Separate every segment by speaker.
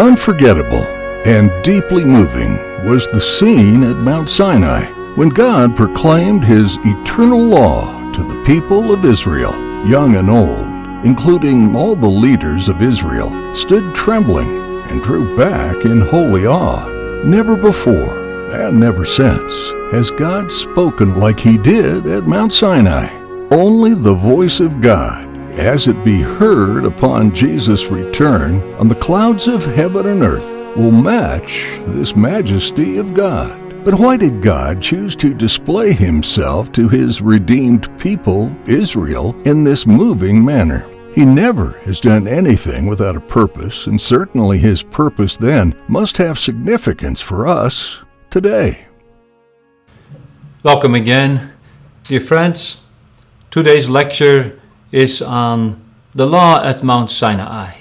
Speaker 1: Unforgettable and deeply moving was the scene at Mount Sinai when God proclaimed his eternal law to the people of Israel, young and old, including all the leaders of Israel, stood trembling and drew back in holy awe. Never before, and never since, has God spoken like he did at Mount Sinai. Only the voice of God as it be heard upon Jesus' return on the clouds of heaven and earth, will match this majesty of God. But why did God choose to display himself to his redeemed people, Israel, in this moving manner? He never has done anything without a purpose, and certainly his purpose then must have significance for us today.
Speaker 2: Welcome again, dear friends. Today's lecture is on the law at Mount Sinai.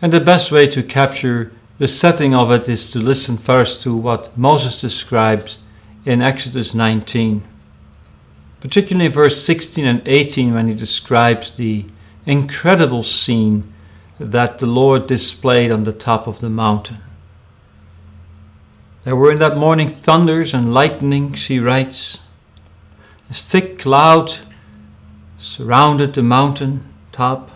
Speaker 2: And the best way to capture the setting of it is to listen first to what Moses describes in Exodus 19, particularly verse 16 and 18 when he describes the incredible scene that the Lord displayed on the top of the mountain. There were in that morning thunders and lightnings, he writes. A thick cloud surrounded the mountain top.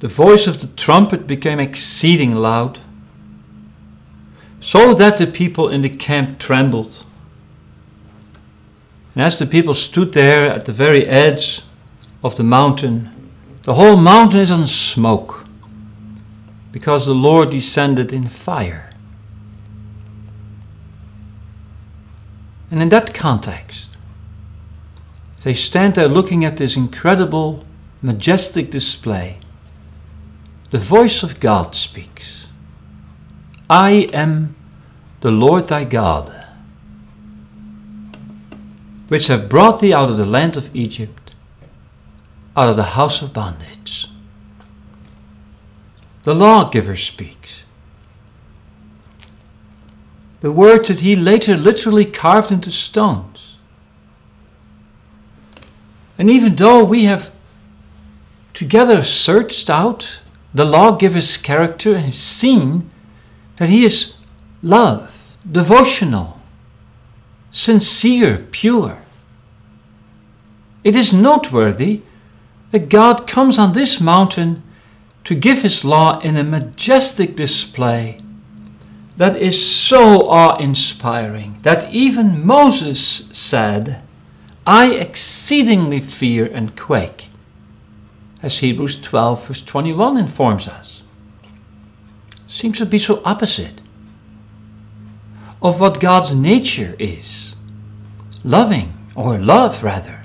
Speaker 2: The voice of the trumpet became exceeding loud, so that the people in the camp trembled. And as the people stood there at the very edge of the mountain, the whole mountain is on smoke, because the Lord descended in fire. And in that context, they stand there looking at this incredible, majestic display. The voice of God speaks I am the Lord thy God, which have brought thee out of the land of Egypt, out of the house of bondage. The lawgiver speaks. The words that he later literally carved into stones. And even though we have together searched out the lawgiver's character and seen that he is love, devotional, sincere, pure, it is noteworthy that God comes on this mountain to give his law in a majestic display that is so awe inspiring that even Moses said, I exceedingly fear and quake, as Hebrews 12, verse 21 informs us. Seems to be so opposite of what God's nature is loving, or love rather.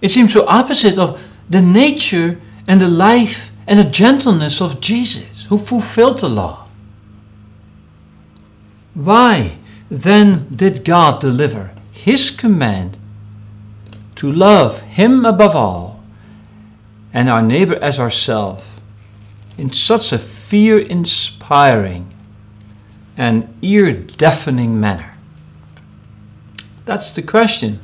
Speaker 2: It seems so opposite of the nature and the life and the gentleness of Jesus, who fulfilled the law. Why then did God deliver his command to love Him above all and our neighbor as ourselves in such a fear inspiring and ear deafening manner? That's the question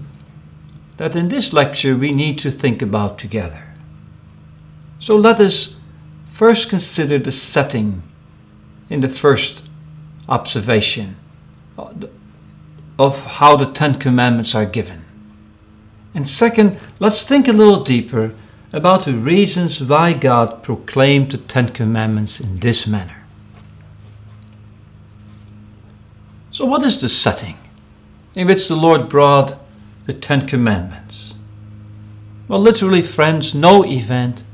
Speaker 2: that in this lecture we need to think about together. So let us first consider the setting in the first observation uh, of how the Ten Commandments are given. And second, let's think a little deeper about the reasons why God proclaimed the Ten Commandments in this manner. So, what is the setting in which the Lord brought the Ten Commandments? Well, literally, friends, no event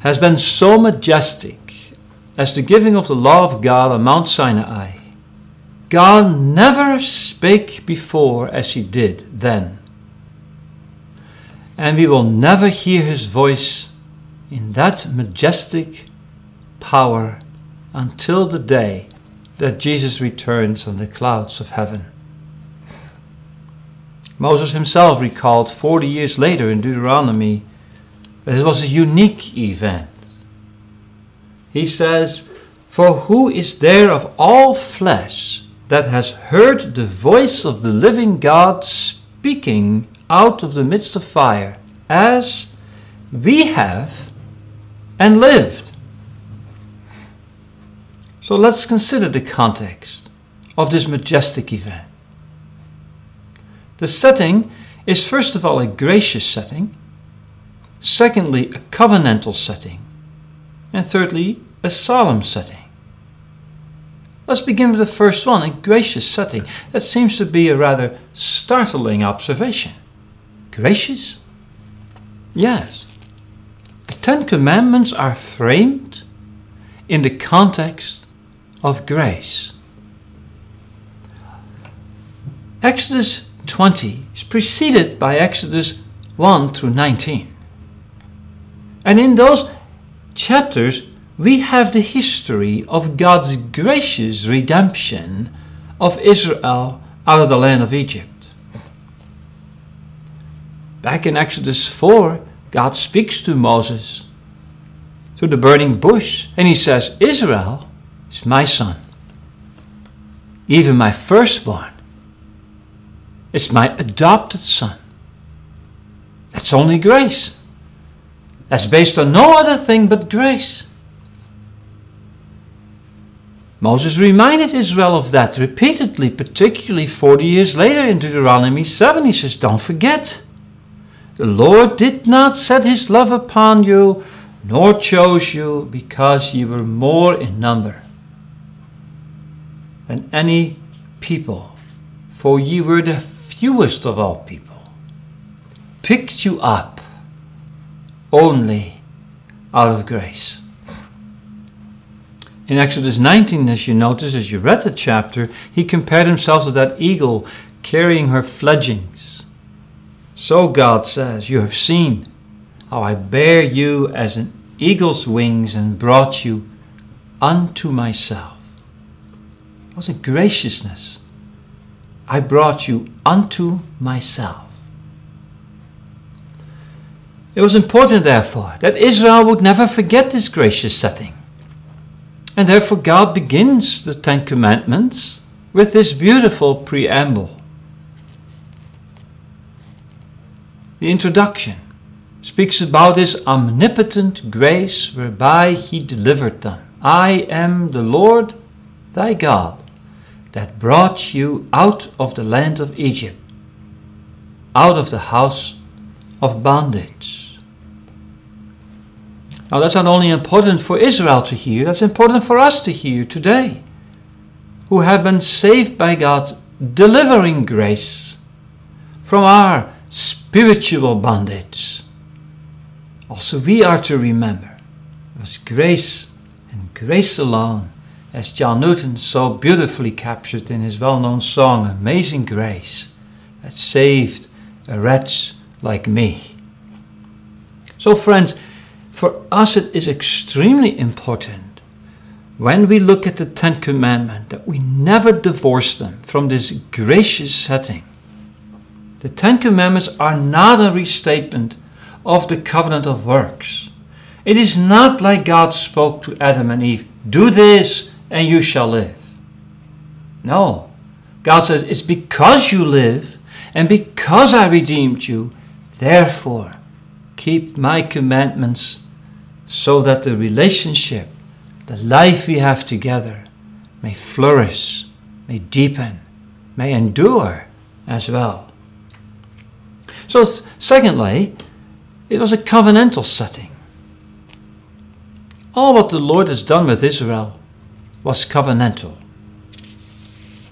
Speaker 2: has been so majestic as the giving of the law of God on Mount Sinai God never spake before as he did then. And we will never hear his voice in that majestic power until the day that Jesus returns on the clouds of heaven. Moses himself recalled 40 years later in Deuteronomy that it was a unique event. He says, For who is there of all flesh that has heard the voice of the living God speaking out of the midst of fire, as we have and lived. So let's consider the context of this majestic event. The setting is first of all a gracious setting, secondly, a covenantal setting, and thirdly, a solemn setting. Let's begin with the first one, a gracious setting. That seems to be a rather startling observation. Gracious? Yes. The Ten Commandments are framed in the context of grace. Exodus 20 is preceded by Exodus 1 through 19. And in those chapters, we have the history of God's gracious redemption of Israel out of the land of Egypt. Back in Exodus 4, God speaks to Moses through the burning bush, and he says, Israel is my son, even my firstborn. It's my adopted son. That's only grace. That's based on no other thing but grace. Moses reminded Israel of that repeatedly, particularly 40 years later in Deuteronomy 7. He says, Don't forget, the Lord did not set his love upon you, nor chose you, because ye were more in number than any people, for ye were the fewest of all people. Picked you up only out of grace. In Exodus 19, as you notice, as you read the chapter, he compared himself to that eagle carrying her fledglings. So God says, You have seen how I bear you as an eagle's wings and brought you unto myself. It was a graciousness. I brought you unto myself. It was important, therefore, that Israel would never forget this gracious setting. And therefore, God begins the Ten Commandments with this beautiful preamble. The introduction speaks about His omnipotent grace whereby He delivered them. I am the Lord thy God that brought you out of the land of Egypt, out of the house of bondage. Now, that's not only important for Israel to hear, that's important for us to hear today, who have been saved by God's delivering grace from our spiritual bondage. Also, we are to remember it was grace and grace alone, as John Newton so beautifully captured in his well known song, Amazing Grace, that saved a wretch like me. So, friends, for us, it is extremely important when we look at the Ten Commandments that we never divorce them from this gracious setting. The Ten Commandments are not a restatement of the covenant of works. It is not like God spoke to Adam and Eve, do this and you shall live. No. God says, it's because you live and because I redeemed you, therefore keep my commandments so that the relationship, the life we have together, may flourish, may deepen, may endure as well. So, secondly, it was a covenantal setting. All what the Lord has done with Israel was covenantal.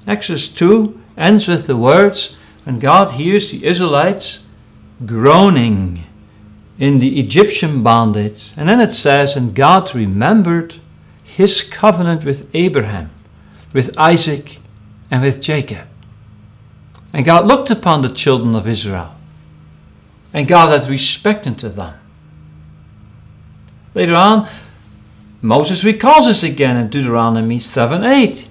Speaker 2: Exodus 2 ends with the words when God hears the Israelites groaning in the Egyptian bondage. And then it says, And God remembered his covenant with Abraham, with Isaac, and with Jacob. And God looked upon the children of Israel, and God had respect unto them. Later on, Moses recalls this again in Deuteronomy 7 8.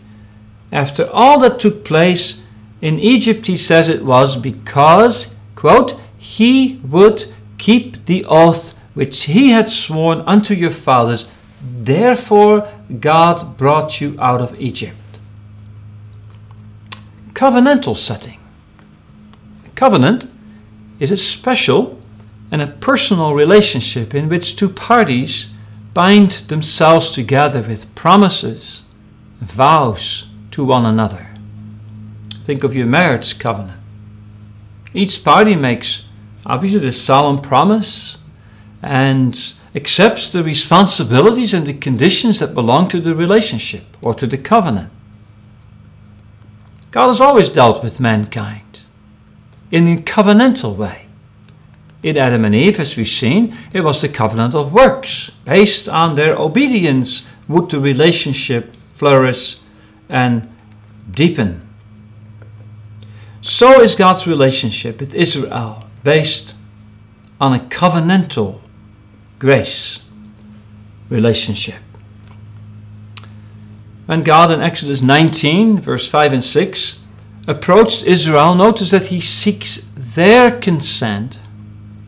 Speaker 2: After all that took place in Egypt, he says it was because, quote, he would keep the oath which he had sworn unto your fathers. Therefore, God brought you out of Egypt. Covenantal setting. A covenant is a special and a personal relationship in which two parties bind themselves together with promises vows to one another. Think of your marriage covenant. Each party makes obviously the solemn promise and accepts the responsibilities and the conditions that belong to the relationship or to the covenant. God has always dealt with mankind in a covenantal way. In Adam and Eve, as we've seen, it was the covenant of works. Based on their obedience, would the relationship flourish and deepen. So is God's relationship with Israel based on a covenantal grace relationship. When God in Exodus 19, verse 5 and 6, approached Israel, notice that he seeks their consent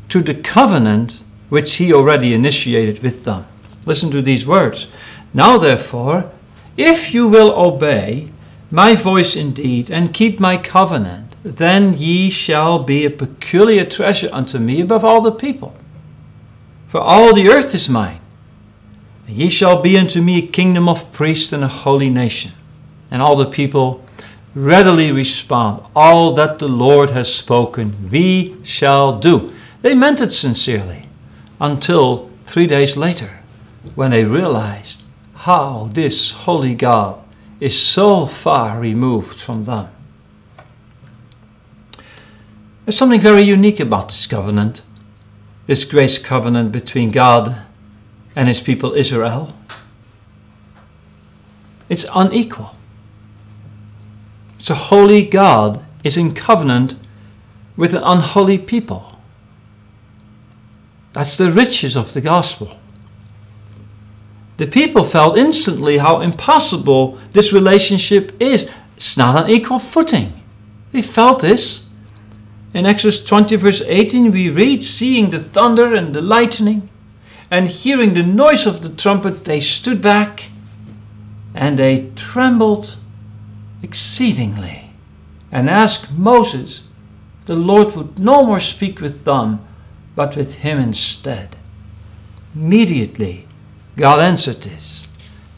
Speaker 2: to the covenant which he already initiated with them. Listen to these words. Now, therefore, if you will obey my voice indeed and keep my covenant, then ye shall be a peculiar treasure unto me above all the people. For all the earth is mine Ye shall be unto me a kingdom of priests and a holy nation. And all the people readily respond, All that the Lord has spoken, we shall do. They meant it sincerely until three days later when they realized how this holy God is so far removed from them. There's something very unique about this covenant, this grace covenant between God and his people Israel. It's unequal. So, holy God is in covenant with an unholy people. That's the riches of the gospel. The people felt instantly how impossible this relationship is. It's not on equal footing. They felt this. In Exodus 20, verse 18, we read, Seeing the thunder and the lightning, and hearing the noise of the trumpet, they stood back and they trembled exceedingly and asked Moses the Lord would no more speak with them, but with him instead. Immediately, God answered this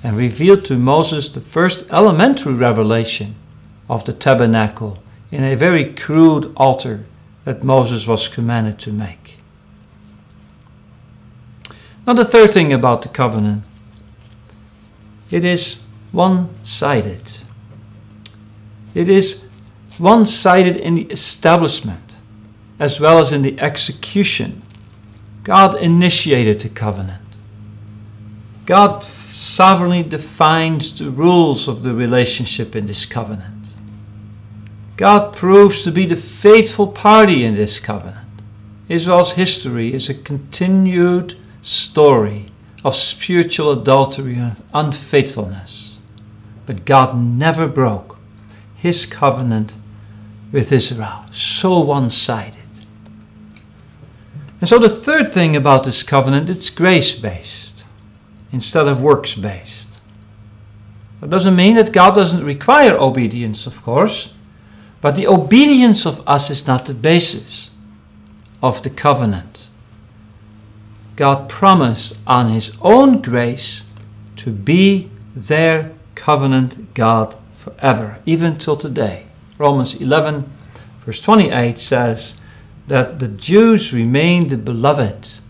Speaker 2: and revealed to Moses the first elementary revelation of the tabernacle in a very crude altar that Moses was commanded to make. Now, the third thing about the covenant it is one sided. It is one sided in the establishment as well as in the execution. God initiated the covenant. God sovereignly defines the rules of the relationship in this covenant. God proves to be the faithful party in this covenant. Israel's history is a continued story of spiritual adultery and unfaithfulness. But God never broke his covenant with Israel, so one sided. And so the third thing about this covenant, it's grace based instead of works based. That doesn't mean that God doesn't require obedience, of course, but the obedience of us is not the basis of the covenant. God promised on His own grace to be their covenant God forever, even till today. Romans 11, verse 28 says that the Jews remain the beloved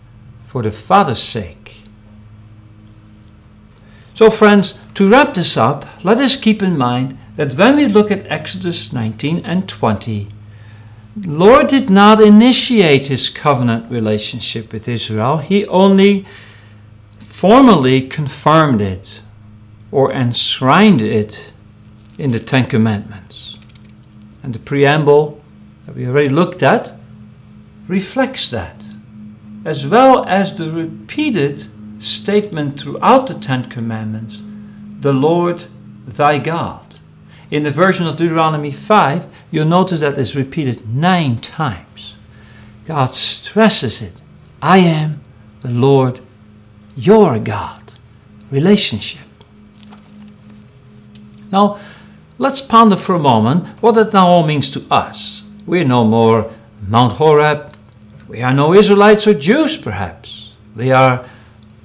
Speaker 2: for the Father's sake. So, friends, to wrap this up, let us keep in mind that when we look at Exodus 19 and 20, Lord did not initiate his covenant relationship with Israel. He only formally confirmed it or enshrined it in the Ten Commandments. And the preamble that we already looked at reflects that, as well as the repeated statement throughout the Ten Commandments the Lord thy God. In the version of Deuteronomy 5, you'll notice that it's repeated nine times. God stresses it. I am the Lord your God. Relationship. Now, let's ponder for a moment what that now all means to us. We're no more Mount Horeb. We are no Israelites or Jews, perhaps. We are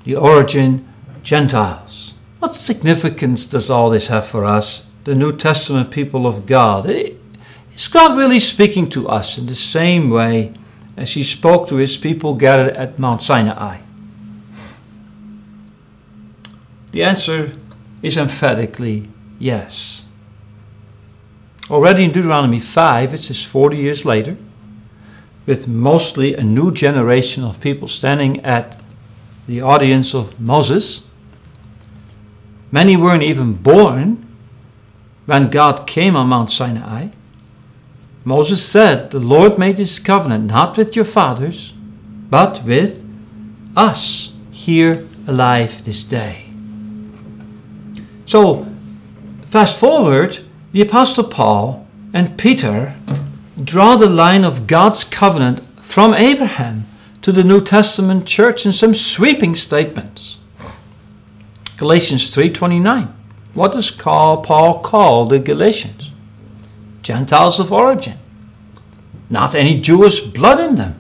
Speaker 2: the origin Gentiles. What significance does all this have for us, the New Testament people of God? Is God really speaking to us in the same way as He spoke to His people gathered at Mount Sinai? The answer is emphatically yes. Already in Deuteronomy 5, it says 40 years later, with mostly a new generation of people standing at the audience of Moses. Many weren't even born when God came on Mount Sinai. Moses said, The Lord made this covenant not with your fathers, but with us here alive this day. So, fast forward, the Apostle Paul and Peter draw the line of God's covenant from Abraham to the New Testament church in some sweeping statements. Galatians 3:29. What does Paul call the Galatians? Gentiles of origin. Not any Jewish blood in them.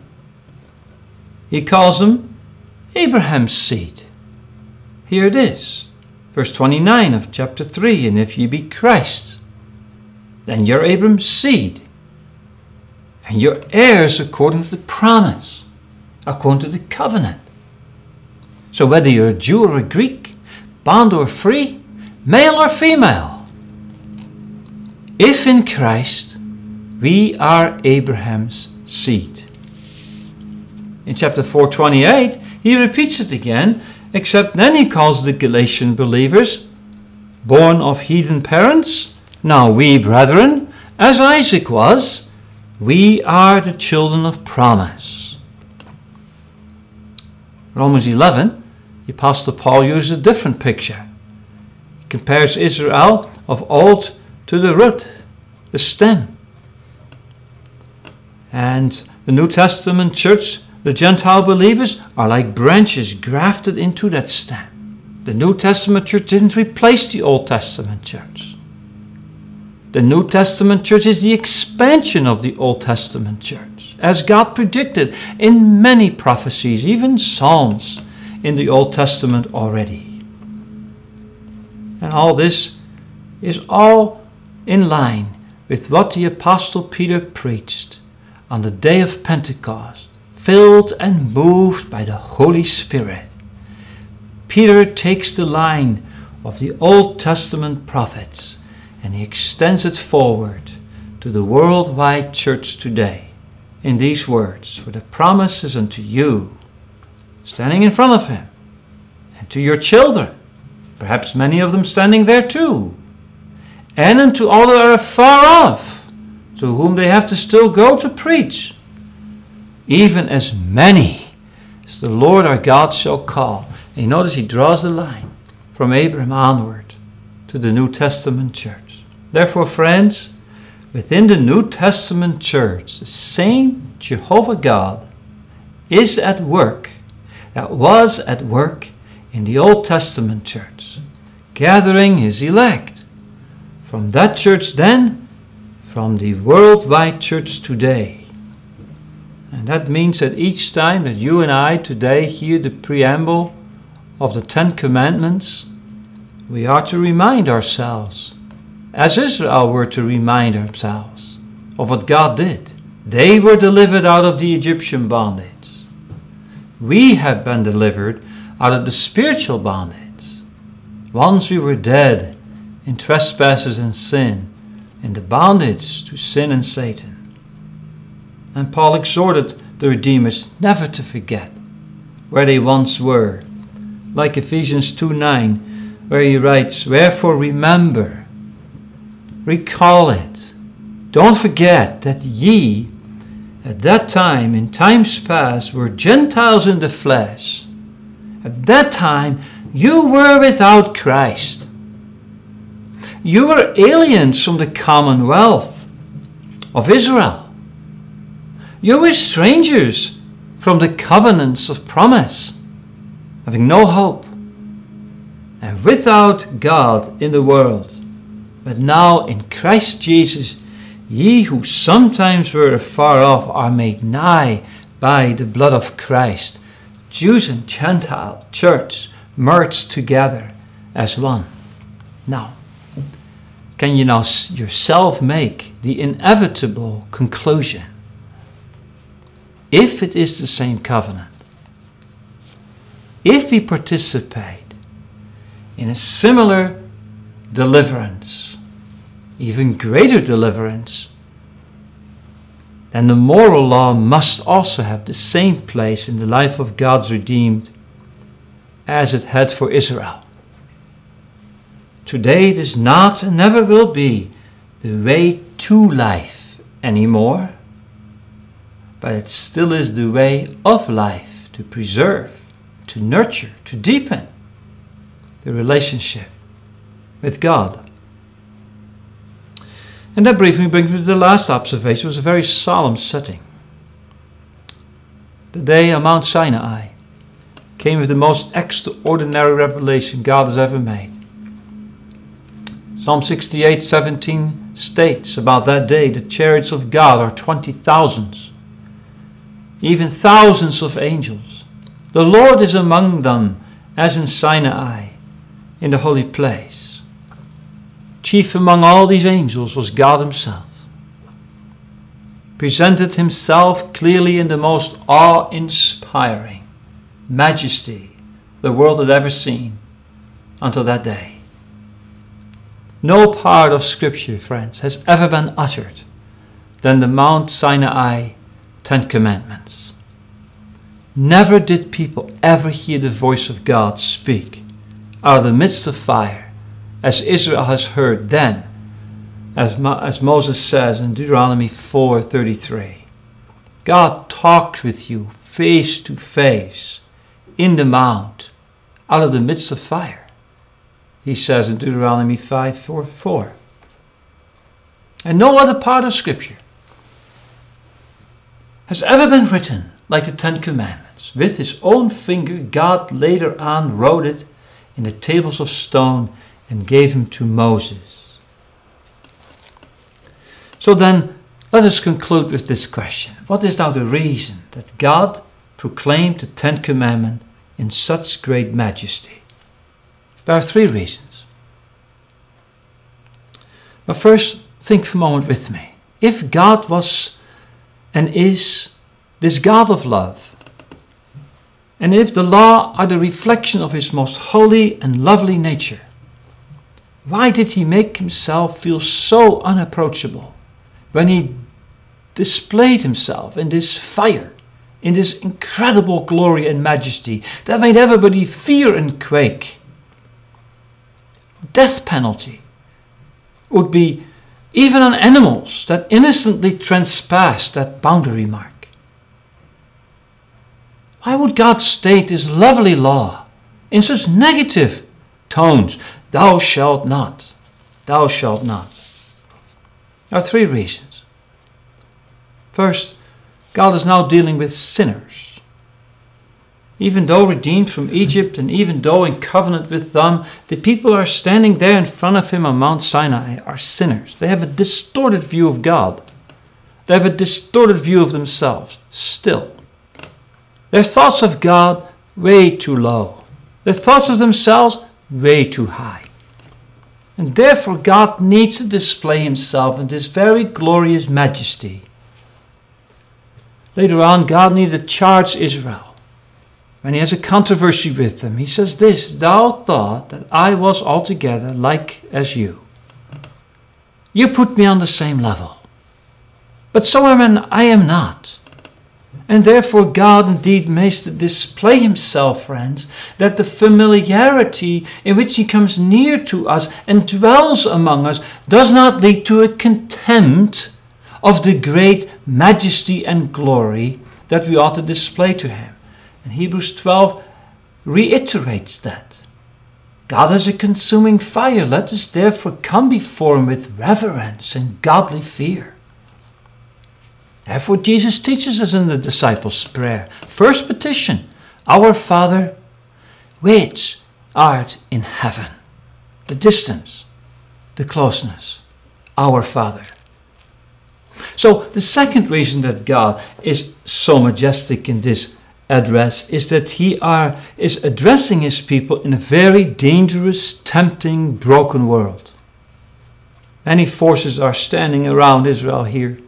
Speaker 2: He calls them Abraham's seed. Here it is. Verse 29 of chapter 3 And if ye be Christ, then you're Abram's seed, and you're heirs according to the promise, according to the covenant. So whether you're a Jew or a Greek, bond or free, male or female, if in Christ we are Abraham's seed. In chapter 428, he repeats it again except then he calls the Galatian believers born of heathen parents. Now we, brethren, as Isaac was, we are the children of promise. Romans 11, the Apostle Paul uses a different picture. Compares Israel of old to the root, the stem. And the New Testament church the Gentile believers are like branches grafted into that stem. The New Testament church didn't replace the Old Testament church. The New Testament church is the expansion of the Old Testament church, as God predicted in many prophecies, even Psalms in the Old Testament already. And all this is all in line with what the Apostle Peter preached on the day of Pentecost filled and moved by the Holy Spirit. Peter takes the line of the Old Testament prophets and he extends it forward to the worldwide church today in these words For the promise is unto you, standing in front of him, and to your children, perhaps many of them standing there too, and unto all that are far off, to whom they have to still go to preach even as many as the Lord our God shall call. And you notice he draws the line from Abraham onward to the New Testament church. Therefore, friends, within the New Testament church, the same Jehovah God is at work that was at work in the Old Testament church, gathering his elect. From that church then, from the worldwide church today, and that means that each time that you and I today hear the preamble of the Ten Commandments, we are to remind ourselves, as Israel were to remind themselves, of what God did. They were delivered out of the Egyptian bondage. We have been delivered out of the spiritual bondage. Once we were dead in trespasses and sin, in the bondage to sin and Satan. And Paul exhorted the redeemers never to forget where they once were. Like Ephesians 2 9, where he writes, Wherefore remember, recall it. Don't forget that ye, at that time, in times past, were Gentiles in the flesh. At that time, you were without Christ. You were aliens from the commonwealth of Israel you were strangers from the covenants of promise, having no hope, and without God in the world. But now in Christ Jesus, ye who sometimes were afar off are made nigh by the blood of Christ. Jews and Gentile church merged together as one. Now, can you now yourself make the inevitable conclusion? If it is the same covenant, if we participate in a similar deliverance, even greater deliverance, then the moral law must also have the same place in the life of God's redeemed as it had for Israel. Today it is not and never will be the way to life anymore, but it still is the way of life to preserve, to nurture, to deepen the relationship with God. And that briefly brings me to the last observation. It was a very solemn setting. The day on Mount Sinai came with the most extraordinary revelation God has ever made. Psalm 68 17 states about that day the chariots of God are twenty thousands, even thousands of angels. The Lord is among them as in Sinai, in the holy place. Chief among all these angels was God Himself. Presented Himself clearly in the most awe inspiring majesty the world had ever seen until that day. No part of Scripture, friends, has ever been uttered than the Mount Sinai Ten Commandments. Never did people ever hear the voice of God speak out of the midst of fire, as Israel has heard then, as, Mo- as Moses says in Deuteronomy 4:33. God talked with you face to face in the mount out of the midst of fire he says in Deuteronomy 5 4, 4. And no other part of Scripture has ever been written like the Ten Commandments. With his own finger, God later on wrote it in the tables of stone and gave them to Moses. So then, let us conclude with this question What is now the reason that God proclaimed the Ten Commandments in such great majesty? There are three reasons. But first, think for a moment with me. If God was and is this God of love, and if the law are the reflection of his most holy and lovely nature, why did he make himself feel so unapproachable when he displayed himself in this fire, in this incredible glory and majesty that made everybody fear and quake? death penalty would be even on animals that innocently transpass that boundary mark. Why would God state this lovely law in such negative tones? Thou shalt not. Thou shalt not. There are three reasons. First, God is now dealing with sinners. Even though redeemed from Egypt and even though in covenant with them, the people are standing there in front of him on Mount Sinai are sinners. They have a distorted view of God. They have a distorted view of themselves still. Their thoughts of God way too low. Their thoughts of themselves way too high. And therefore God needs to display himself in this very glorious majesty. Later on, God needed to charge Israel when he has a controversy with them, he says this Thou thought that I was altogether like as you. You put me on the same level. But so am I am not. And therefore, God indeed makes to display Himself, friends, that the familiarity in which He comes near to us and dwells among us does not lead to a contempt of the great majesty and glory that we ought to display to Him. And Hebrews 12 reiterates that. God is a consuming fire. Let us therefore come before Him with reverence and godly fear. Therefore, Jesus teaches us in the disciples' prayer. First petition Our Father, which art in heaven. The distance, the closeness. Our Father. So, the second reason that God is so majestic in this address is that he are, is addressing his people in a very dangerous, tempting, broken world. Many forces are standing around Israel here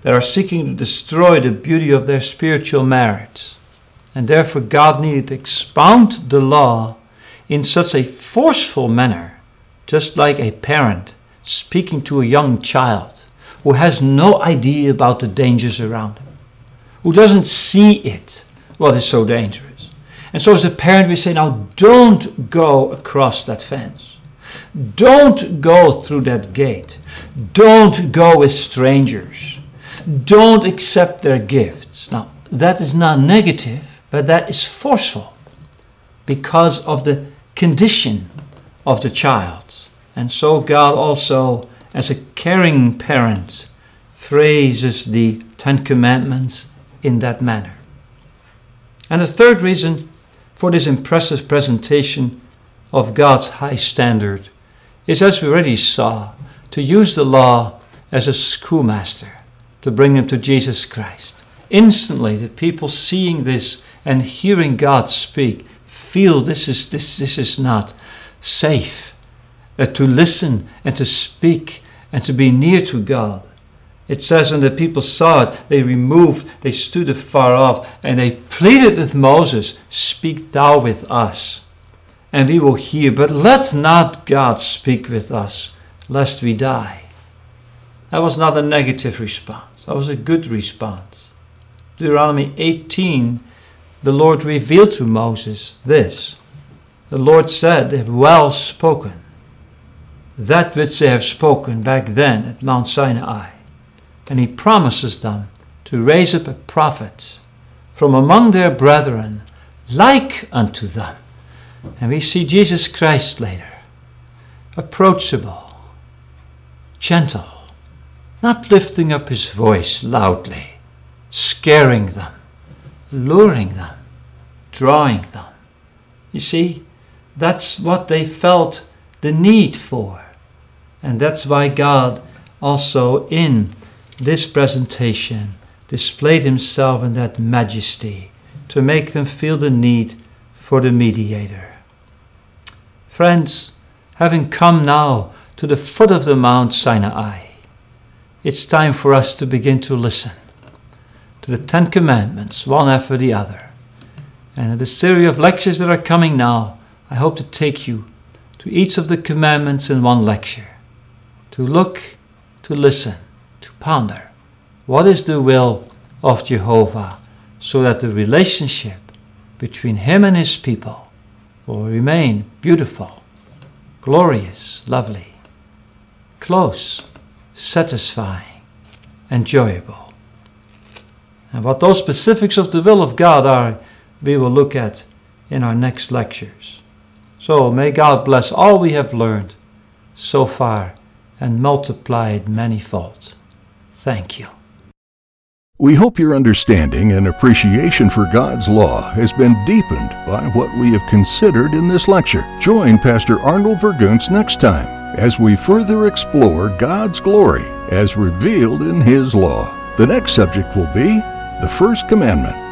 Speaker 2: that are seeking to destroy the beauty of their spiritual merits. And therefore, God needed to expound the law in such a forceful manner, just like a parent speaking to a young child who has no idea about the dangers around him, who doesn't see it, what is so dangerous. And so, as a parent, we say, now don't go across that fence. Don't go through that gate. Don't go with strangers. Don't accept their gifts. Now, that is not negative, but that is forceful because of the condition of the child. And so, God also, as a caring parent, phrases the Ten Commandments in that manner. And the third reason for this impressive presentation of God's high standard is, as we already saw, to use the law as a schoolmaster to bring them to Jesus Christ. Instantly, the people seeing this and hearing God speak feel this is, this, this is not safe. Uh, to listen and to speak and to be near to God. It says when the people saw it, they removed, they stood afar off, and they pleaded with Moses, Speak thou with us, and we will hear. But let not God speak with us, lest we die. That was not a negative response, that was a good response. Deuteronomy 18, the Lord revealed to Moses this. The Lord said, well spoken. That which they have spoken back then at Mount Sinai and he promises them to raise up a prophet from among their brethren like unto them. And we see Jesus Christ later, approachable, gentle, not lifting up his voice loudly, scaring them, luring them, drawing them. You see, that's what they felt the need for. And that's why God also in this presentation displayed himself in that majesty to make them feel the need for the mediator. Friends, having come now to the foot of the Mount Sinai, it's time for us to begin to listen to the Ten Commandments, one after the other. And in the series of lectures that are coming now, I hope to take you to each of the commandments in one lecture, to look, to listen, to ponder what is the will of Jehovah so that the relationship between him and his people will remain beautiful, glorious, lovely, close, satisfying, enjoyable. And what those specifics of the will of God are, we will look at in our next lectures. So may God bless all we have learned so far and multiplied manifold. Thank you.
Speaker 1: We hope your understanding and appreciation for God's law has been deepened by what we have considered in this lecture. Join Pastor Arnold Vergunst next time as we further explore God's glory as revealed in His law. The next subject will be the First Commandment.